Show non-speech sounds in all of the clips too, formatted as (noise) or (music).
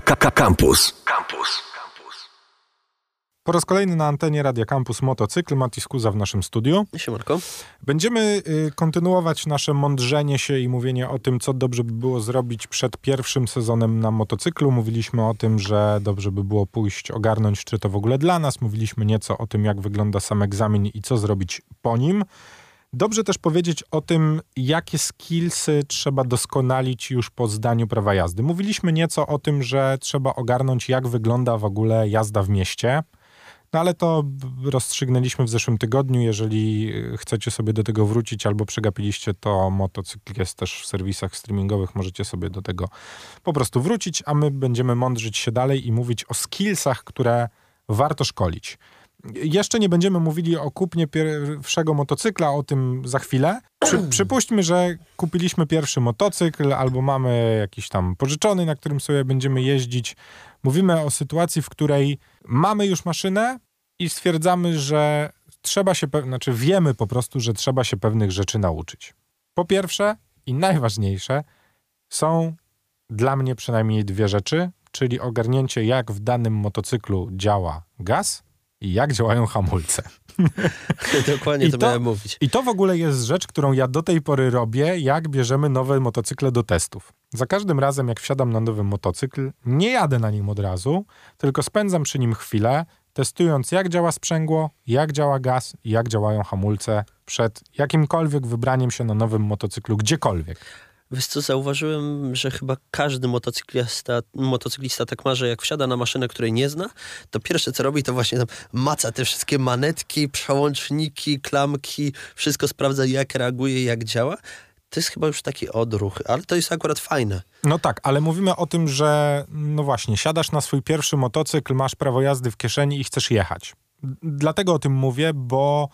Campus. Campus. Po raz kolejny na antenie Radia Campus Motocykl, Mati Skuza w naszym studiu. Siemanko. Będziemy y, kontynuować nasze mądrzenie się i mówienie o tym, co dobrze by było zrobić przed pierwszym sezonem na motocyklu. Mówiliśmy o tym, że dobrze by było pójść, ogarnąć, czy to w ogóle dla nas. Mówiliśmy nieco o tym, jak wygląda sam egzamin i co zrobić po nim. Dobrze też powiedzieć o tym, jakie skillsy trzeba doskonalić już po zdaniu prawa jazdy. Mówiliśmy nieco o tym, że trzeba ogarnąć, jak wygląda w ogóle jazda w mieście. No ale to rozstrzygnęliśmy w zeszłym tygodniu. Jeżeli chcecie sobie do tego wrócić albo przegapiliście, to motocykl jest też w serwisach streamingowych. Możecie sobie do tego po prostu wrócić, a my będziemy mądrzyć się dalej i mówić o skillsach, które warto szkolić. Jeszcze nie będziemy mówili o kupnie pierwszego motocykla, o tym za chwilę. Przy, (clears throat) przypuśćmy, że kupiliśmy pierwszy motocykl albo mamy jakiś tam pożyczony, na którym sobie będziemy jeździć. Mówimy o sytuacji, w której mamy już maszynę i stwierdzamy, że trzeba się, znaczy wiemy po prostu, że trzeba się pewnych rzeczy nauczyć. Po pierwsze i najważniejsze są dla mnie przynajmniej dwie rzeczy, czyli ogarnięcie jak w danym motocyklu działa gaz jak działają hamulce. (laughs) Dokładnie I to, to miałem mówić. I to w ogóle jest rzecz, którą ja do tej pory robię, jak bierzemy nowe motocykle do testów. Za każdym razem, jak wsiadam na nowy motocykl, nie jadę na nim od razu, tylko spędzam przy nim chwilę, testując jak działa sprzęgło, jak działa gaz jak działają hamulce przed jakimkolwiek wybraniem się na nowym motocyklu, gdziekolwiek. Wiesz co, zauważyłem, że chyba każdy motocyklista, motocyklista tak ma, że jak wsiada na maszynę, której nie zna, to pierwsze co robi, to właśnie tam maca te wszystkie manetki, przełączniki, klamki, wszystko sprawdza jak reaguje, jak działa. To jest chyba już taki odruch, ale to jest akurat fajne. No tak, ale mówimy o tym, że no właśnie, siadasz na swój pierwszy motocykl, masz prawo jazdy w kieszeni i chcesz jechać. Dlatego o tym mówię, bo,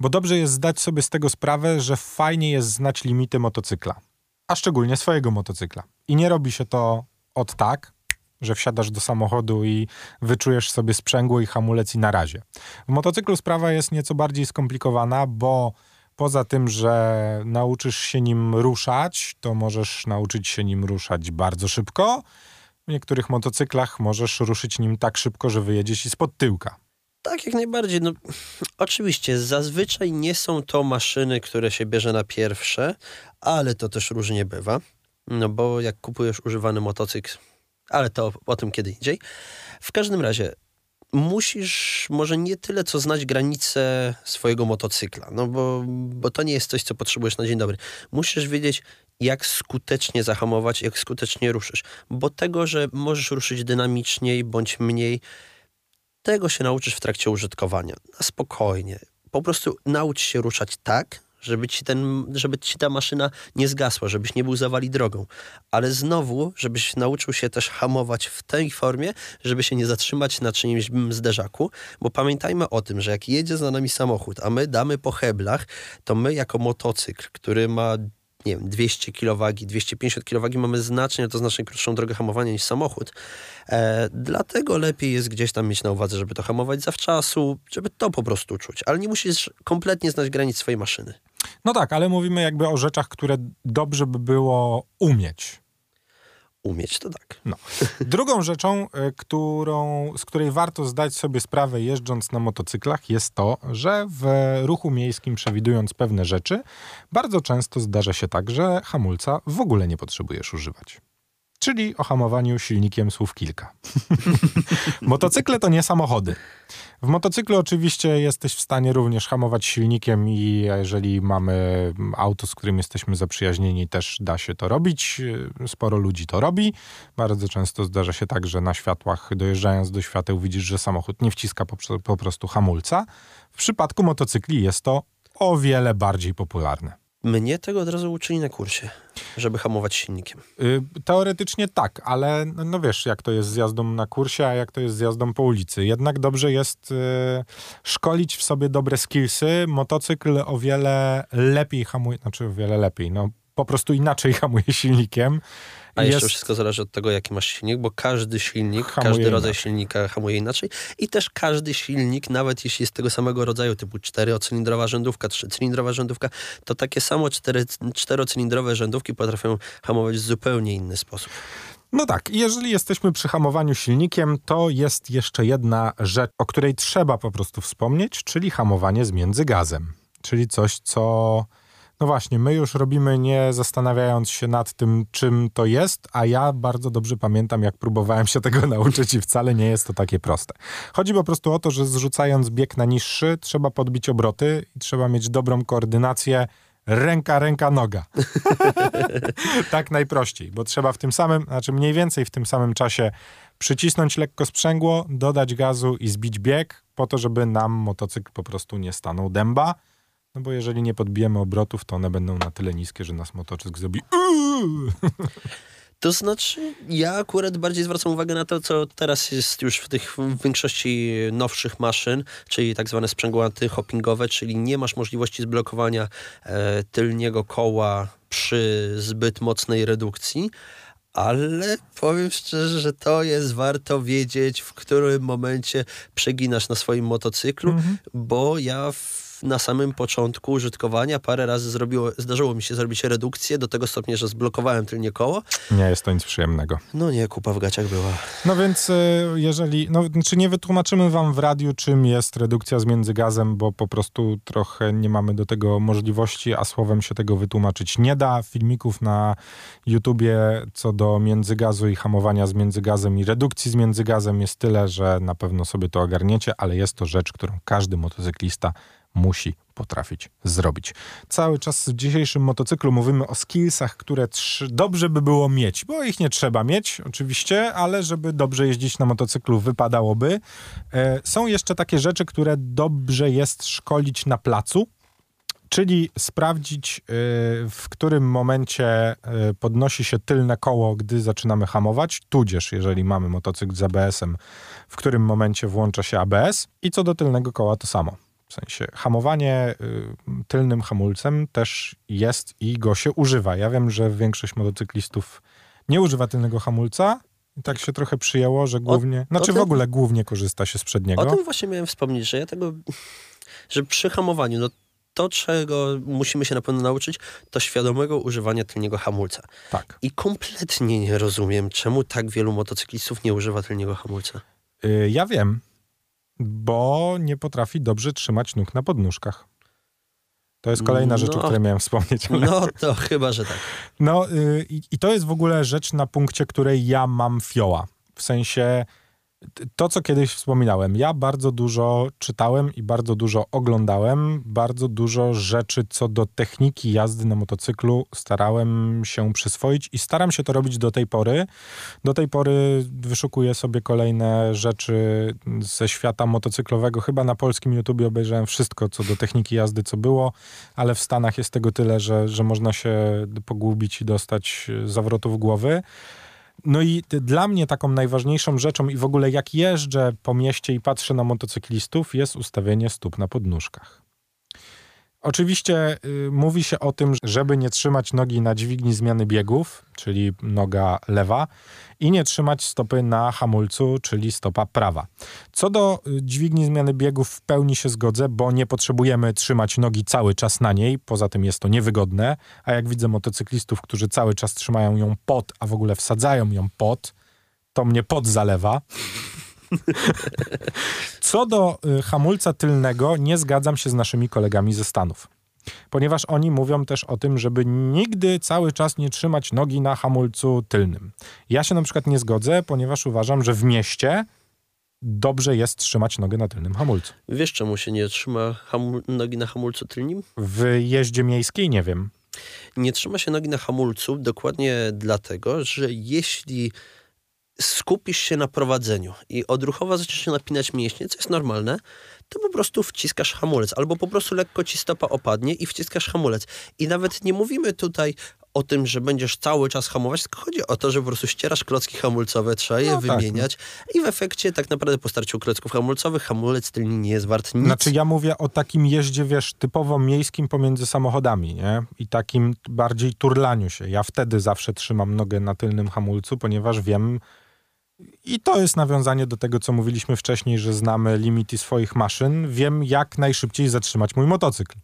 bo dobrze jest zdać sobie z tego sprawę, że fajnie jest znać limity motocykla a szczególnie swojego motocykla. I nie robi się to od tak, że wsiadasz do samochodu i wyczujesz sobie sprzęgło i hamulec i na razie. W motocyklu sprawa jest nieco bardziej skomplikowana, bo poza tym, że nauczysz się nim ruszać, to możesz nauczyć się nim ruszać bardzo szybko. W niektórych motocyklach możesz ruszyć nim tak szybko, że wyjedzie ci spod tyłka. Tak, jak najbardziej. No, oczywiście, zazwyczaj nie są to maszyny, które się bierze na pierwsze, ale to też różnie bywa. No bo jak kupujesz używany motocykl, ale to o tym kiedy indziej. W każdym razie, musisz może nie tyle co znać granice swojego motocykla, no bo, bo to nie jest coś, co potrzebujesz na dzień dobry. Musisz wiedzieć, jak skutecznie zahamować, jak skutecznie ruszysz, bo tego, że możesz ruszyć dynamiczniej bądź mniej, tego się nauczysz w trakcie użytkowania. Na spokojnie. Po prostu naucz się ruszać tak, żeby ci, ten, żeby ci ta maszyna nie zgasła, żebyś nie był zawali drogą. Ale znowu, żebyś nauczył się też hamować w tej formie, żeby się nie zatrzymać na czyimś zderzaku, bo pamiętajmy o tym, że jak jedzie za nami samochód, a my damy po heblach, to my jako motocykl, który ma nie wiem, 200 kW, 250 kW mamy znacznie to znacznie krótszą drogę hamowania niż samochód. E, dlatego lepiej jest gdzieś tam mieć na uwadze, żeby to hamować zawczasu, żeby to po prostu czuć. Ale nie musisz kompletnie znać granic swojej maszyny. No tak, ale mówimy jakby o rzeczach, które dobrze by było umieć umieć, to tak. No. Drugą rzeczą, e, którą, z której warto zdać sobie sprawę jeżdżąc na motocyklach jest to, że w ruchu miejskim przewidując pewne rzeczy, bardzo często zdarza się tak, że hamulca w ogóle nie potrzebujesz używać. Czyli o hamowaniu silnikiem słów kilka. (laughs) Motocykle to nie samochody. W motocyklu oczywiście jesteś w stanie również hamować silnikiem i jeżeli mamy auto, z którym jesteśmy zaprzyjaźnieni, też da się to robić. Sporo ludzi to robi. Bardzo często zdarza się tak, że na światłach dojeżdżając do świateł widzisz, że samochód nie wciska po, po prostu hamulca. W przypadku motocykli jest to o wiele bardziej popularne. Mnie tego od razu uczyli na kursie, żeby hamować silnikiem. Y, teoretycznie tak, ale no, no wiesz, jak to jest z jazdą na kursie, a jak to jest z jazdą po ulicy. Jednak dobrze jest y, szkolić w sobie dobre skillsy. Motocykl o wiele lepiej hamuje, znaczy o wiele lepiej, no po prostu inaczej (laughs) hamuje silnikiem. A jest... jeszcze wszystko zależy od tego, jaki masz silnik, bo każdy silnik, hamuje każdy rodzaj inaczej. silnika hamuje inaczej i też każdy silnik, nawet jeśli jest tego samego rodzaju, typu czterocylindrowa rzędówka, trzycylindrowa rzędówka, to takie samo cztery, czterocylindrowe rzędówki potrafią hamować w zupełnie inny sposób. No tak, jeżeli jesteśmy przy hamowaniu silnikiem, to jest jeszcze jedna rzecz, o której trzeba po prostu wspomnieć, czyli hamowanie z międzygazem. Czyli coś, co no właśnie, my już robimy nie zastanawiając się nad tym, czym to jest, a ja bardzo dobrze pamiętam, jak próbowałem się tego (laughs) nauczyć i wcale nie jest to takie proste. Chodzi po prostu o to, że zrzucając bieg na niższy, trzeba podbić obroty i trzeba mieć dobrą koordynację ręka, ręka, noga. (laughs) tak najprościej, bo trzeba w tym samym, znaczy mniej więcej w tym samym czasie przycisnąć lekko sprzęgło, dodać gazu i zbić bieg, po to, żeby nam motocykl po prostu nie stanął dęba. No bo jeżeli nie podbijemy obrotów, to one będą na tyle niskie, że nas motocykl zrobi (laughs) To znaczy, ja akurat bardziej zwracam uwagę na to, co teraz jest już w tych w większości nowszych maszyn, czyli tak zwane sprzęgło antyhoppingowe, czyli nie masz możliwości zblokowania e, tylniego koła przy zbyt mocnej redukcji, ale powiem szczerze, że to jest warto wiedzieć, w którym momencie przeginasz na swoim motocyklu, mhm. bo ja w na samym początku użytkowania parę razy zrobiło, zdarzyło mi się zrobić redukcję do tego stopnia, że zblokowałem tylnie koło. Nie jest to nic przyjemnego. No nie, kupa w gaciach była. No więc y, jeżeli, no czy nie wytłumaczymy wam w radiu, czym jest redukcja z międzygazem, bo po prostu trochę nie mamy do tego możliwości, a słowem się tego wytłumaczyć nie da. Filmików na YouTubie co do międzygazu i hamowania z międzygazem i redukcji z międzygazem jest tyle, że na pewno sobie to ogarniecie, ale jest to rzecz, którą każdy motocyklista musi potrafić zrobić. Cały czas w dzisiejszym motocyklu mówimy o skillsach, które dobrze by było mieć, bo ich nie trzeba mieć oczywiście, ale żeby dobrze jeździć na motocyklu wypadałoby. E, są jeszcze takie rzeczy, które dobrze jest szkolić na placu, czyli sprawdzić, e, w którym momencie e, podnosi się tylne koło, gdy zaczynamy hamować, tudzież jeżeli mamy motocykl z ABS-em, w którym momencie włącza się ABS i co do tylnego koła to samo. W sensie hamowanie y, tylnym hamulcem też jest i go się używa. Ja wiem, że większość motocyklistów nie używa tylnego hamulca. I tak się trochę przyjęło, że głównie, o, znaczy tym, w ogóle głównie korzysta się z przedniego. O tym właśnie miałem wspomnieć, że ja tego, że przy hamowaniu, no to, czego musimy się na pewno nauczyć, to świadomego używania tylniego hamulca. Tak. I kompletnie nie rozumiem, czemu tak wielu motocyklistów nie używa tylniego hamulca. Yy, ja wiem bo nie potrafi dobrze trzymać nóg na podnóżkach. To jest kolejna rzecz, no, o której miałem wspomnieć. Ale... (laughs) No to chyba, że tak. No yy, i to jest w ogóle rzecz na punkcie, której ja mam fioła. W sensie to, co kiedyś wspominałem, ja bardzo dużo czytałem i bardzo dużo oglądałem, bardzo dużo rzeczy co do techniki jazdy na motocyklu starałem się przyswoić i staram się to robić do tej pory. Do tej pory wyszukuję sobie kolejne rzeczy ze świata motocyklowego. Chyba na polskim YouTube obejrzałem wszystko co do techniki jazdy, co było, ale w Stanach jest tego tyle, że, że można się pogubić i dostać zawrotów głowy. No i dla mnie taką najważniejszą rzeczą i w ogóle jak jeżdżę po mieście i patrzę na motocyklistów jest ustawienie stóp na podnóżkach. Oczywiście y, mówi się o tym, żeby nie trzymać nogi na dźwigni zmiany biegów, czyli noga lewa, i nie trzymać stopy na hamulcu, czyli stopa prawa. Co do y, dźwigni zmiany biegów w pełni się zgodzę, bo nie potrzebujemy trzymać nogi cały czas na niej, poza tym jest to niewygodne, a jak widzę motocyklistów, którzy cały czas trzymają ją pod, a w ogóle wsadzają ją pod, to mnie pod zalewa. (laughs) Co do y, hamulca tylnego, nie zgadzam się z naszymi kolegami ze Stanów. Ponieważ oni mówią też o tym, żeby nigdy cały czas nie trzymać nogi na hamulcu tylnym. Ja się na przykład nie zgodzę, ponieważ uważam, że w mieście dobrze jest trzymać nogę na tylnym hamulcu. Wiesz, czemu się nie trzyma nogi na hamulcu tylnym? W jeździe miejskiej nie wiem. Nie trzyma się nogi na hamulcu dokładnie dlatego, że jeśli skupisz się na prowadzeniu i odruchowo zaczniesz napinać mięśnie, co jest normalne, to po prostu wciskasz hamulec, albo po prostu lekko ci stopa opadnie i wciskasz hamulec. I nawet nie mówimy tutaj o tym, że będziesz cały czas hamować, tylko chodzi o to, że po prostu ścierasz klocki hamulcowe, trzeba je no, wymieniać tak, no. i w efekcie tak naprawdę po starciu klocków hamulcowych hamulec tylny nie jest wart nic. Znaczy ja mówię o takim jeździe, wiesz, typowo miejskim pomiędzy samochodami, nie? I takim bardziej turlaniu się. Ja wtedy zawsze trzymam nogę na tylnym hamulcu, ponieważ wiem, I to jest nawiązanie do tego, co mówiliśmy wcześniej, że znamy limity swoich maszyn. Wiem, jak najszybciej zatrzymać mój motocykl.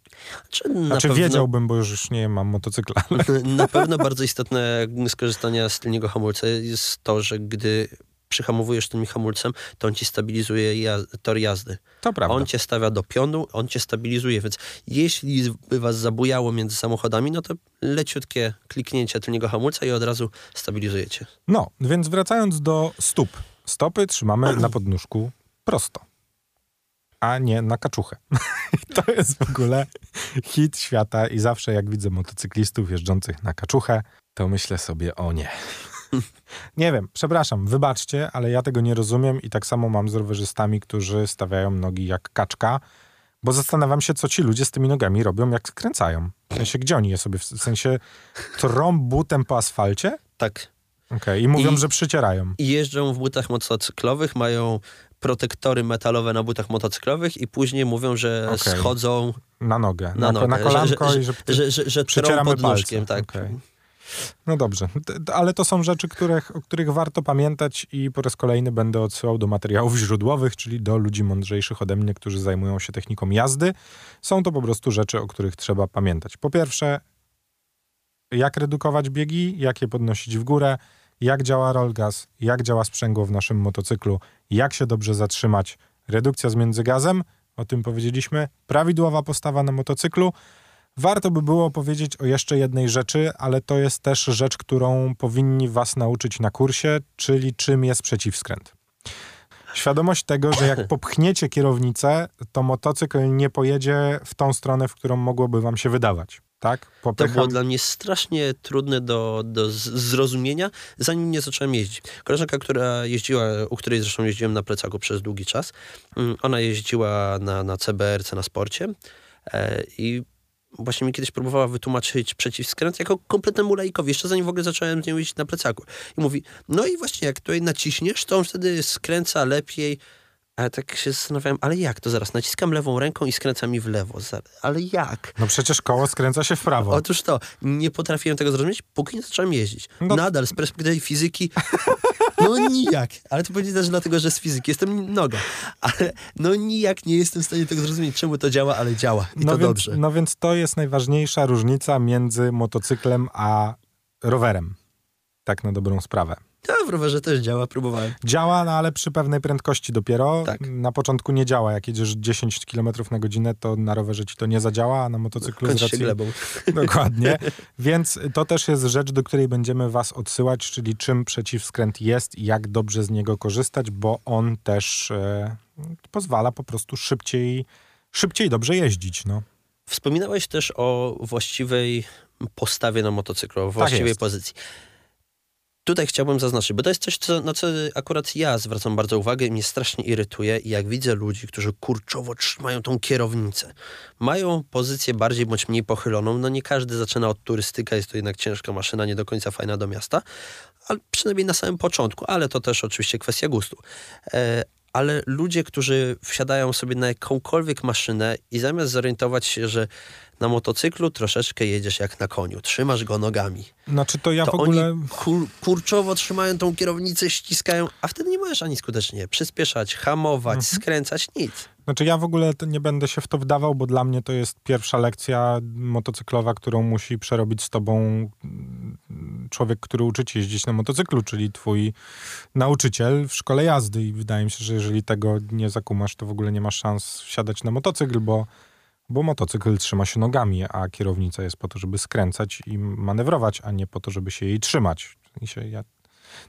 Czy na Znaczy pewno, wiedziałbym, bo już, nie mam motocykla. Ale... Na pewno bardzo istotne z korzystania z tylniego hamulca jest to, że gdy przyhamowujesz tym hamulcem, to on ci stabilizuje jaz tor jazdy. To prawda. On cię stawia do pionu, on cię stabilizuje, więc jeśli by was zabujało między samochodami, no to leciutkie kliknięcie tylniego hamulca i od razu stabilizujecie. No, więc wracając do stóp. Stopy trzymamy na (clears throat) podnóżku prosto, a nie na kaczuchę. (laughs) to jest w ogóle hit świata i zawsze jak widzę motocyklistów jeżdżących na kaczuchę, to myślę sobie, o nie. (laughs) nie wiem, przepraszam, wybaczcie, ale ja tego nie rozumiem i tak samo mam z rowerzystami, którzy stawiają nogi jak kaczka, bo zastanawiam się, co ci ludzie z tymi nogami robią, jak skręcają. W sensie, gdzie oni je sobie, w sensie trą butem po asfalcie? Tak. Okej, i mówią, I- że przycierają. I jeżdżą w butach motocyklowych, mają protektory metalowe na butach motocyklowych i później mówią, że Okej. schodzą Na nogę, na, na, nogę, na kolanko że, i że, że, że, że, że trą przycieramy pod nóżkiem, tak. Okej. No dobrze, ale to są rzeczy, których, o których warto pamiętać i po raz kolejny będę odsyłał do materiałów źródłowych, czyli do ludzi mądrzejszych ode mnie, którzy zajmują się techniką jazdy. Są to po prostu rzeczy, o których trzeba pamiętać. Po pierwsze, jak redukować biegi, jak je podnosić w górę, jak działa roll gas, jak działa sprzęgło w naszym motocyklu, jak się dobrze zatrzymać, redukcja z międzygazem, o tym powiedzieliśmy, prawidłowa postawa na motocyklu. Warto by było powiedzieć o jeszcze jednej rzeczy, ale to jest też rzecz, którą powinni was nauczyć na kursie, czyli czym jest przeciwskręt. Świadomość tego, że jak (laughs) popchniecie kierownicę, to motocykl nie pojedzie w tą stronę, w którą mogłoby wam się wydawać. Tak? To Popycham- było dla mnie strasznie trudne do, do zrozumienia, zanim nie zacząłem jeździć. Koleżanka, która jeździła, u której zresztą jeździłem na plecaku przez długi czas, mm, ona jeździła na, na CBRC na sporcie e, i właśnie mi kiedyś próbowała wytłumaczyć przeciwskręt jako kompletnemu laikowi, jeszcze zanim w ogóle zacząłem z nią jeździć na plecaku. I mówi, no i właśnie jak tutaj naciśniesz, to on wtedy skręca lepiej. A ja tak się zastanawiałem, ale jak to zaraz? Naciskam lewą ręką i skręca mi w lewo. Ale jak? No przecież koło skręca się w prawo. Otóż to, nie potrafiłem tego zrozumieć, póki nie zacząłem jeździć. No- Nadal z perspektywy fizyki, no nijak. Ale to pewnie też dlatego, że z fizyki jestem noga. Ale no nijak nie jestem w stanie tego zrozumieć, czemu to działa, ale działa. I no, to więc, dobrze. no więc to jest najważniejsza różnica między motocyklem a rowerem. Tak na dobrą sprawę. Ja w rowerze też działa, próbowałem. Działa, no ale przy pewnej prędkości dopiero. Tak. Na początku nie działa. Jak jedziesz 10 km na godzinę, to na rowerze ci to nie zadziała, a na motocyklu z Kończy się racji... glebą. (laughs) Dokładnie. Więc to też jest rzecz, do której będziemy was odsyłać, czyli czym przeciwskręt jest i jak dobrze z niego korzystać, bo on też e, pozwala po prostu szybciej, szybciej dobrze jeździć. No. Wspominałeś też o właściwej postawie na motocyklu, o właściwej jest. pozycji. Tutaj chciałbym zaznaczyć, bo to jest coś, co, na co akurat ja zwracam bardzo uwagę i mnie strasznie irytuje. I jak widzę ludzi, którzy kurczowo trzymają tą kierownicę, mają pozycję bardziej bądź mniej pochyloną. No nie każdy zaczyna od turystyka, jest to jednak ciężka maszyna, nie do końca fajna do miasta, ale przynajmniej na samym początku, ale to też oczywiście kwestia gustu. E, ale ludzie, którzy wsiadają sobie na jakąkolwiek maszynę i zamiast zorientować się, że na motocyklu troszeczkę jedziesz jak na koniu, trzymasz go nogami, Znaczy to ja to w ogóle... oni kur, kurczowo trzymają tą kierownicę, ściskają, a wtedy nie możesz ani skutecznie przyspieszać, hamować, Mhm. skręcać, nic. Znaczy ja w ogóle nie będę się w to wdawał, bo dla mnie to jest pierwsza lekcja motocyklowa, którą musi przerobić z tobą człowiek, który uczy cię jeździć na motocyklu, czyli twój nauczyciel w szkole jazdy i wydaje mi się, że jeżeli tego nie zakumasz, to w ogóle nie masz szans wsiadać na motocykl, bo, bo motocykl trzyma się nogami, a kierownica jest po to, żeby skręcać i manewrować, a nie po to, żeby się jej trzymać. W sensie ja...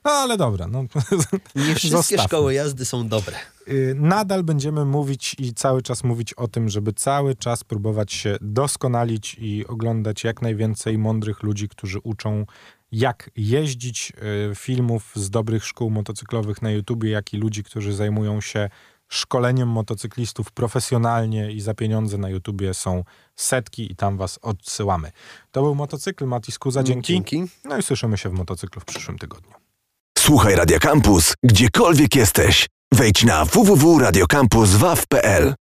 No ale dobra, no (laughs) Nie wszystkie Zostawmy. szkoły jazdy są dobre. Y, nadal będziemy mówić i cały czas mówić o tym, żeby cały czas próbować się doskonalić i oglądać jak najwięcej mądrych ludzi, którzy uczą jak jeździć, y, filmów z dobrych szkół motocyklowych na YouTubie, jak i ludzi, którzy zajmują się szkoleniem motocyklistów profesjonalnie i za pieniądze na YouTubie są setki i tam was odsyłamy. To był motocykl Matis Kuza, dzięki. Dzięki. No i słyszymy się w motocyklu w przyszłym tygodniu. Słuchaj Radio Campus, gdziekolwiek jesteś. Wejdź na www.radiocampus.waw.pl